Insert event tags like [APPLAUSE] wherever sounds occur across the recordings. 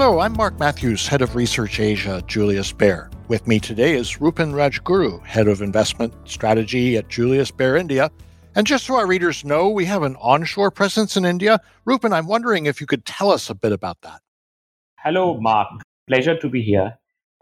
Hello, I'm Mark Matthews, Head of Research Asia, Julius Baer. With me today is Rupen Rajguru, Head of Investment Strategy at Julius Baer India. And just so our readers know, we have an onshore presence in India. Rupen, I'm wondering if you could tell us a bit about that. Hello, Mark. Pleasure to be here.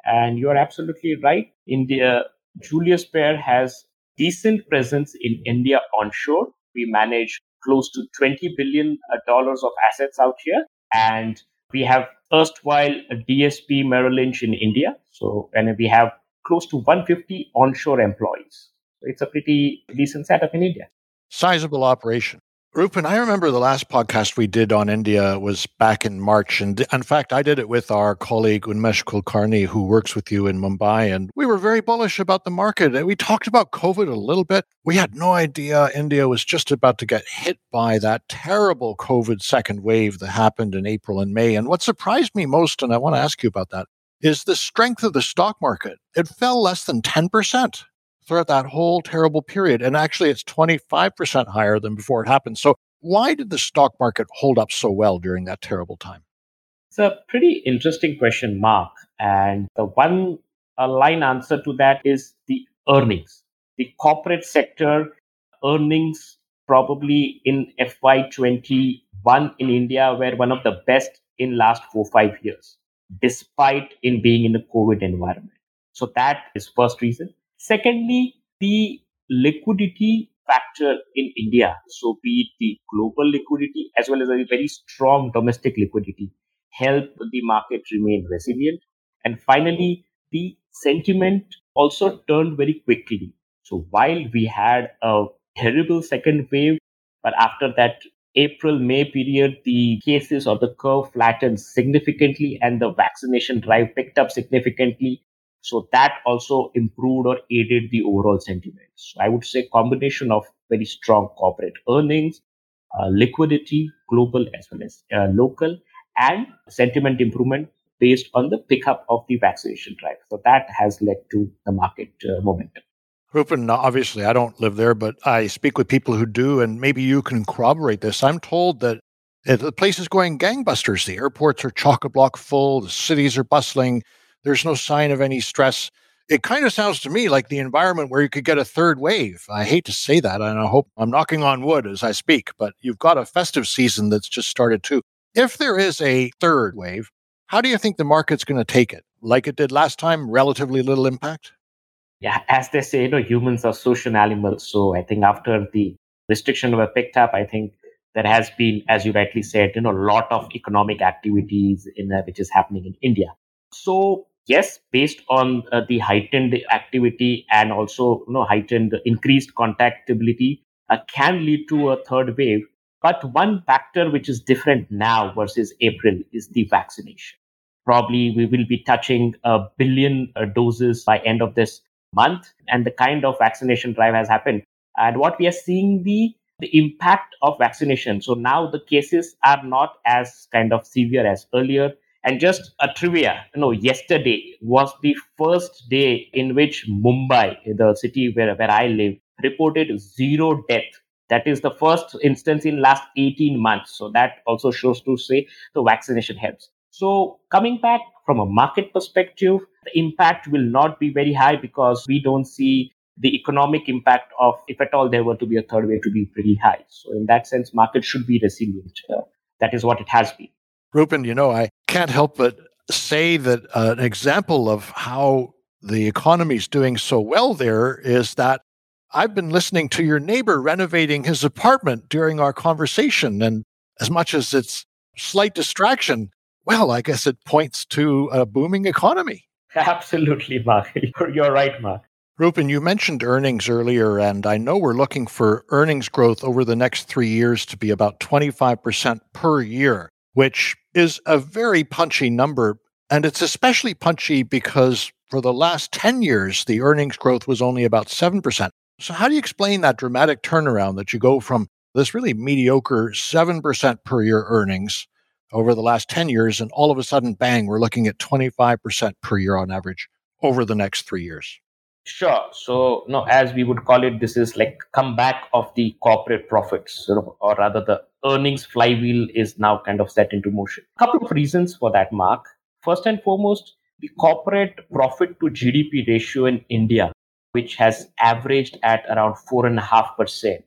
And you are absolutely right. India, Julius Baer has decent presence in India onshore. We manage close to $20 billion uh, of assets out here. And we have erstwhile DSP Merrill Lynch in India. So, and we have close to 150 onshore employees. So it's a pretty decent setup in India. Sizable operation. Rupen, I remember the last podcast we did on India was back in March. And in fact, I did it with our colleague Unmesh Kulkarni, who works with you in Mumbai. And we were very bullish about the market. And we talked about COVID a little bit. We had no idea India was just about to get hit by that terrible COVID second wave that happened in April and May. And what surprised me most, and I want to ask you about that, is the strength of the stock market. It fell less than 10% throughout that whole terrible period. And actually, it's 25% higher than before it happened. So, why did the stock market hold up so well during that terrible time? It's a pretty interesting question, Mark. And the one uh, line answer to that is the earnings. The corporate sector earnings probably in FY21 in India were one of the best in last four, five years, despite in being in the COVID environment. So that is first reason. Secondly, the liquidity factor in India, so be it the global liquidity as well as a very strong domestic liquidity, help the market remain resilient. And finally, the sentiment also turned very quickly. So while we had a terrible second wave, but after that April May period, the cases or the curve flattened significantly and the vaccination drive picked up significantly. So that also improved or aided the overall sentiment. So I would say combination of very strong corporate earnings, uh, liquidity, global as well as uh, local, and sentiment improvement based on the pickup of the vaccination drive. So that has led to the market uh, momentum. Rupen, obviously, I don't live there, but I speak with people who do, and maybe you can corroborate this. I'm told that the place is going gangbusters. The airports are chock a block full, the cities are bustling. There's no sign of any stress. It kind of sounds to me like the environment where you could get a third wave. I hate to say that, and I hope I'm knocking on wood as I speak, but you've got a festive season that's just started too. If there is a third wave, how do you think the market's going to take it? Like it did last time, relatively little impact? Yeah, as they say, you know, humans are social animals. So I think after the restriction were picked up, I think there has been, as you rightly said, you know, a lot of economic activities in uh, which is happening in India. So yes, based on uh, the heightened activity and also you know heightened increased contactability, uh, can lead to a third wave. But one factor which is different now versus April is the vaccination. Probably we will be touching a billion uh, doses by end of this month, and the kind of vaccination drive has happened. And what we are seeing the the impact of vaccination. So now the cases are not as kind of severe as earlier and just a trivia, you know, yesterday was the first day in which Mumbai, the city where, where I live, reported zero death. That is the first instance in last 18 months. So that also shows to say the vaccination helps. So coming back from a market perspective, the impact will not be very high because we don't see the economic impact of, if at all there were to be a third wave, to be pretty high. So in that sense, market should be resilient. Uh, that is what it has been. Rupen, you know, I can't help but say that uh, an example of how the economy is doing so well there is that I've been listening to your neighbor renovating his apartment during our conversation. And as much as it's slight distraction, well, I guess it points to a booming economy. Absolutely, Mark. [LAUGHS] You're right, Mark. Rupen, you mentioned earnings earlier, and I know we're looking for earnings growth over the next three years to be about 25% per year which is a very punchy number. And it's especially punchy because for the last 10 years, the earnings growth was only about 7%. So, how do you explain that dramatic turnaround that you go from this really mediocre 7% per year earnings over the last 10 years, and all of a sudden, bang, we're looking at 25% per year on average over the next three years? Sure. So, no, as we would call it, this is like comeback of the corporate profits, or rather, the earnings flywheel is now kind of set into motion. A couple of reasons for that, Mark. First and foremost, the corporate profit to GDP ratio in India, which has averaged at around four and a half percent,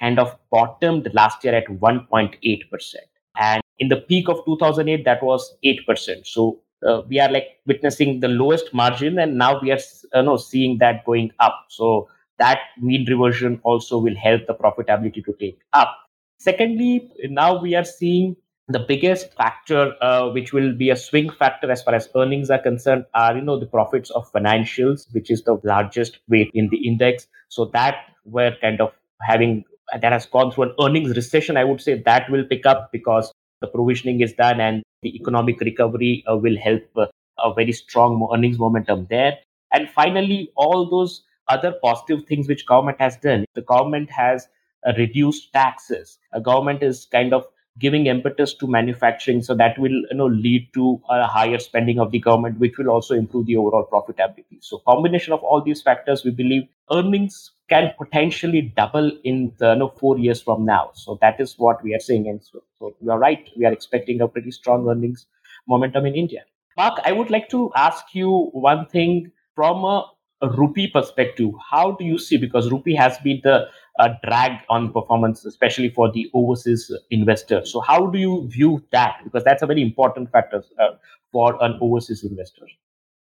kind of bottomed last year at 1.8 percent, and in the peak of 2008, that was eight percent. So uh, we are like witnessing the lowest margin and now we are uh, know, seeing that going up so that mean reversion also will help the profitability to take up secondly now we are seeing the biggest factor uh, which will be a swing factor as far as earnings are concerned are you know the profits of financials which is the largest weight in the index so that we're kind of having that has gone through an earnings recession i would say that will pick up because the provisioning is done and the economic recovery uh, will help uh, a very strong earnings momentum there. And finally, all those other positive things which government has done. The government has uh, reduced taxes. A government is kind of giving impetus to manufacturing, so that will you know lead to a higher spending of the government, which will also improve the overall profitability. So, combination of all these factors, we believe earnings can potentially double in the you know, four years from now. So that is what we are saying. And so, so you are right. We are expecting a pretty strong earnings momentum in India. Mark, I would like to ask you one thing from a, rupee perspective. How do you see? Because rupee has been the uh, drag on performance, especially for the overseas investor. So how do you view that? Because that's a very important factor uh, for an overseas investor.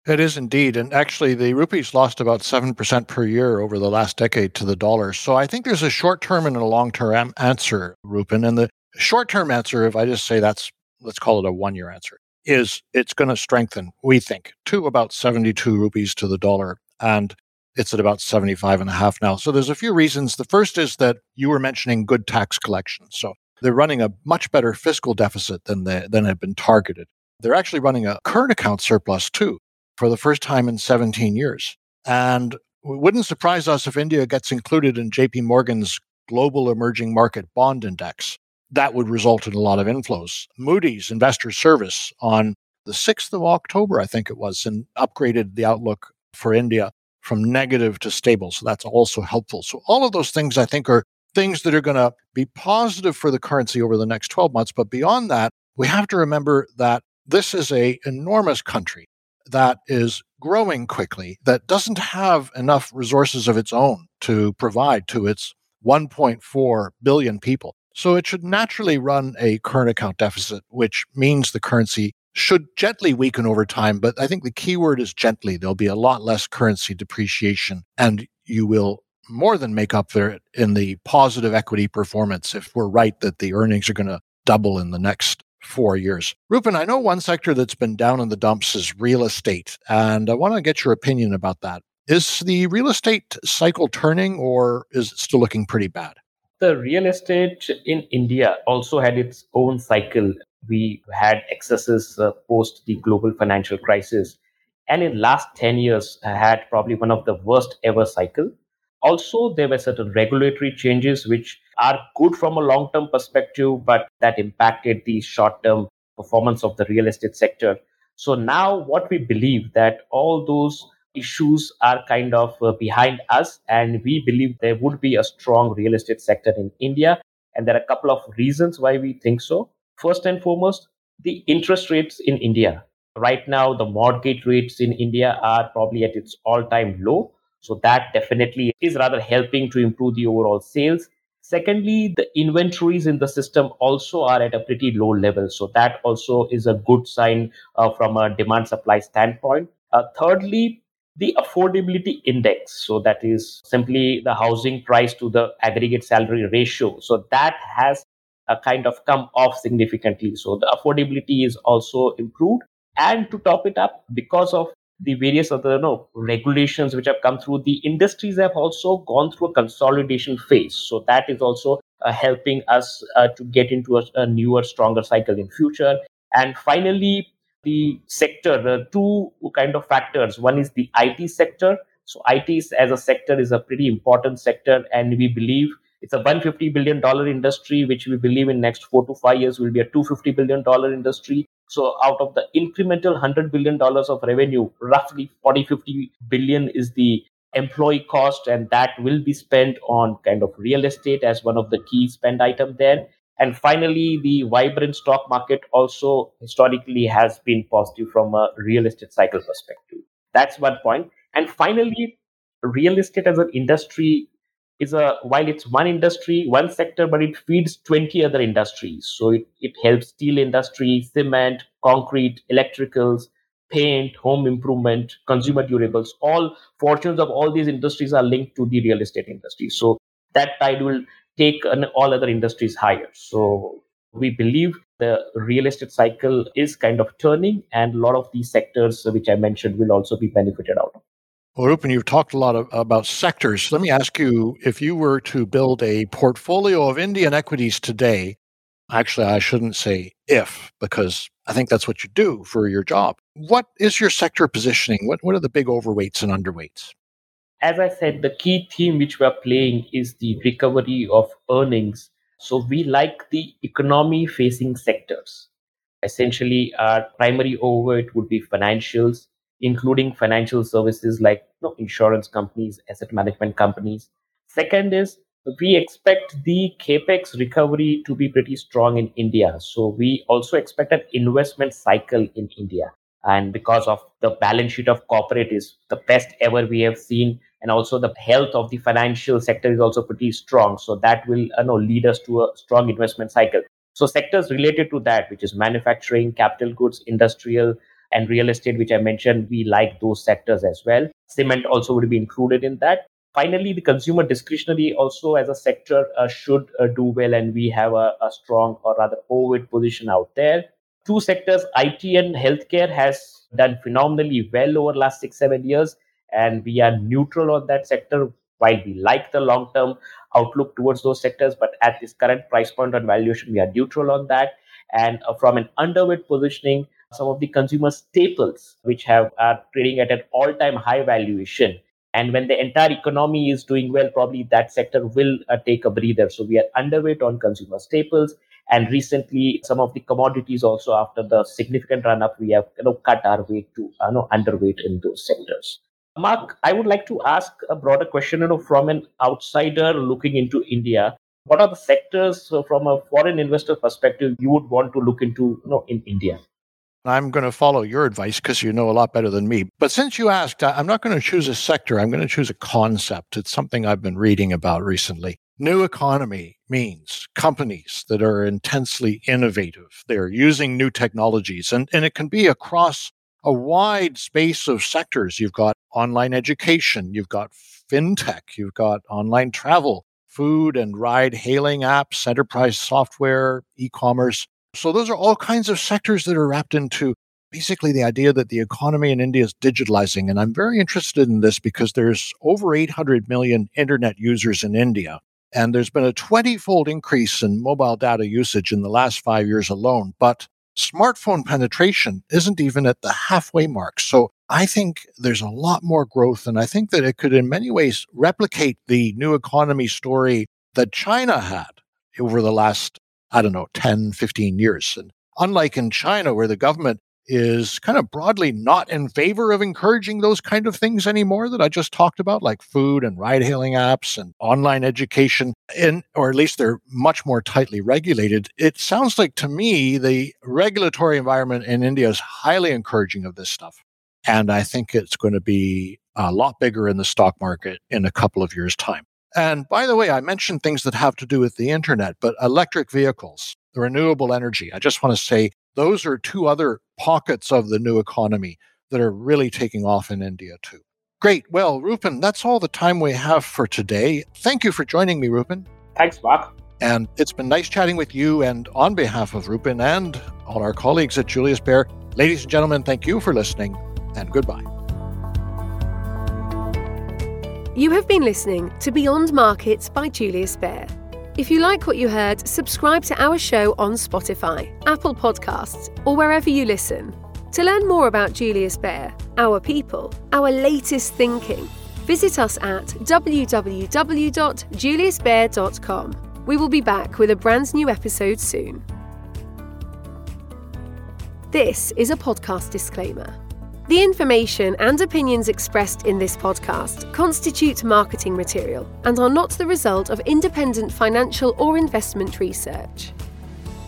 It is indeed. And actually, the rupees lost about 7% per year over the last decade to the dollar. So I think there's a short term and a long term answer, Rupen. And the short term answer, if I just say that's, let's call it a one year answer, is it's going to strengthen, we think, to about 72 rupees to the dollar. And it's at about 75 and a half now. So there's a few reasons. The first is that you were mentioning good tax collection. So they're running a much better fiscal deficit than, they, than had been targeted. They're actually running a current account surplus too for the first time in 17 years. And it wouldn't surprise us if India gets included in JP Morgan's Global Emerging Market Bond Index. That would result in a lot of inflows. Moody's Investor Service on the 6th of October, I think it was, and upgraded the outlook for India from negative to stable. So that's also helpful. So all of those things I think are things that are going to be positive for the currency over the next 12 months. But beyond that, we have to remember that this is a enormous country that is growing quickly, that doesn't have enough resources of its own to provide to its 1.4 billion people. So it should naturally run a current account deficit, which means the currency should gently weaken over time. But I think the key word is gently. There'll be a lot less currency depreciation, and you will more than make up for it in the positive equity performance if we're right that the earnings are going to double in the next four years. Rupen, I know one sector that's been down in the dumps is real estate, and I want to get your opinion about that. Is the real estate cycle turning or is it still looking pretty bad? The real estate in India also had its own cycle. We had excesses uh, post the global financial crisis. And in last 10 years, had probably one of the worst ever cycle. Also, there were certain regulatory changes which are good from a long term perspective, but that impacted the short term performance of the real estate sector. So now, what we believe that all those issues are kind of uh, behind us, and we believe there would be a strong real estate sector in India. And there are a couple of reasons why we think so. First and foremost, the interest rates in India. Right now, the mortgage rates in India are probably at its all time low. So that definitely is rather helping to improve the overall sales. Secondly, the inventories in the system also are at a pretty low level. So that also is a good sign uh, from a demand supply standpoint. Uh, thirdly, the affordability index. So that is simply the housing price to the aggregate salary ratio. So that has a kind of come off significantly. So the affordability is also improved. And to top it up, because of the various other you know, regulations which have come through, the industries have also gone through a consolidation phase. So that is also uh, helping us uh, to get into a, a, newer, stronger cycle in future. And finally, the sector, two kind of factors. One is the IT sector. So IT as a sector is a pretty important sector, and we believe it's a 150 billion dollar industry, which we believe in next four to five years will be a 250 billion dollar industry. So out of the incremental 100 billion dollars of revenue, roughly 40 50 billion is the employee cost and that will be spent on kind of real estate as one of the key spend item there. And finally the vibrant stock market also historically has been positive from a real estate cycle perspective. That's one point. And finally real estate as an industry is a while it's one industry one sector but it feeds 20 other industries so it, it helps steel industry cement concrete electricals paint, home improvement, consumer durables, all fortunes of all these industries are linked to the real estate industry. So that tide will take all other industries higher. So we believe the real estate cycle is kind of turning, and a lot of these sectors, which I mentioned, will also be benefited out of. Well, Rupen, you've talked a lot of, about sectors. Let me ask you if you were to build a portfolio of Indian equities today, actually, I shouldn't say if, because I think that's what you do for your job. What is your sector positioning? What, what are the big overweights and underweights? As I said, the key theme which we are playing is the recovery of earnings. So we like the economy facing sectors. Essentially, our primary overweight would be financials, including financial services like you know, insurance companies, asset management companies. Second is we expect the capex recovery to be pretty strong in India. So we also expect an investment cycle in India. And because of the balance sheet of corporate is the best ever we have seen, and also the health of the financial sector is also pretty strong. So that will you know, lead us to a strong investment cycle. So sectors related to that, which is manufacturing, capital goods, industrial, and real estate, which I mentioned, we like those sectors as well. Cement also would be included in that. Finally, the consumer discretionary also as a sector uh, should uh, do well, and we have a, a strong or rather overweight position out there. Two sectors, IT and healthcare, has done phenomenally well over last six seven years, and we are neutral on that sector. While we like the long term outlook towards those sectors, but at this current price point and valuation, we are neutral on that. And uh, from an underweight positioning, some of the consumer staples, which have are trading at an all time high valuation and when the entire economy is doing well, probably that sector will uh, take a breather. So we are underweight on consumer staples. And recently, some of the commodities also, after the significant run up, we have you know, cut our weight to uh, you know, underweight in those sectors. Mark, I would like to ask a broader question you know, from an outsider looking into India. What are the sectors uh, from a foreign investor perspective you would want to look into you know, in India? I'm going to follow your advice because you know a lot better than me. But since you asked, I'm not going to choose a sector. I'm going to choose a concept. It's something I've been reading about recently. New economy means companies that are intensely innovative. They're using new technologies, and, and it can be across a wide space of sectors. You've got online education, you've got fintech, you've got online travel, food and ride hailing apps, enterprise software, e commerce. So those are all kinds of sectors that are wrapped into basically the idea that the economy in India is digitalizing. And I'm very interested in this because there's over 800 million internet users in India. And there's been a 20 fold increase in mobile data usage in the last five years alone. But smartphone penetration isn't even at the halfway mark. So I think there's a lot more growth. And I think that it could, in many ways, replicate the new economy story that China had over the last I don't know, 10, 15 years. And unlike in China, where the government is kind of broadly not in favor of encouraging those kind of things anymore that I just talked about, like food and ride hailing apps and online education, and or at least they're much more tightly regulated. It sounds like to me the regulatory environment in India is highly encouraging of this stuff. And I think it's going to be a lot bigger in the stock market in a couple of years' time. And by the way, I mentioned things that have to do with the internet, but electric vehicles, the renewable energy, I just want to say those are two other pockets of the new economy that are really taking off in India too. Great. Well, Rupen, that's all the time we have for today. Thank you for joining me, Rupen. Thanks, Mark. And it's been nice chatting with you. And on behalf of Rupen and all our colleagues at Julius Baer, ladies and gentlemen, thank you for listening and goodbye. You have been listening to Beyond Markets by Julius Baer. If you like what you heard, subscribe to our show on Spotify, Apple Podcasts, or wherever you listen. To learn more about Julius Baer, our people, our latest thinking, visit us at www.juliusbaer.com. We will be back with a brand new episode soon. This is a podcast disclaimer. The information and opinions expressed in this podcast constitute marketing material and are not the result of independent financial or investment research.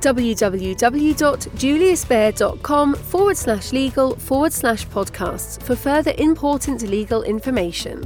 www.juliusbaer.com forward slash legal forward slash podcasts for further important legal information.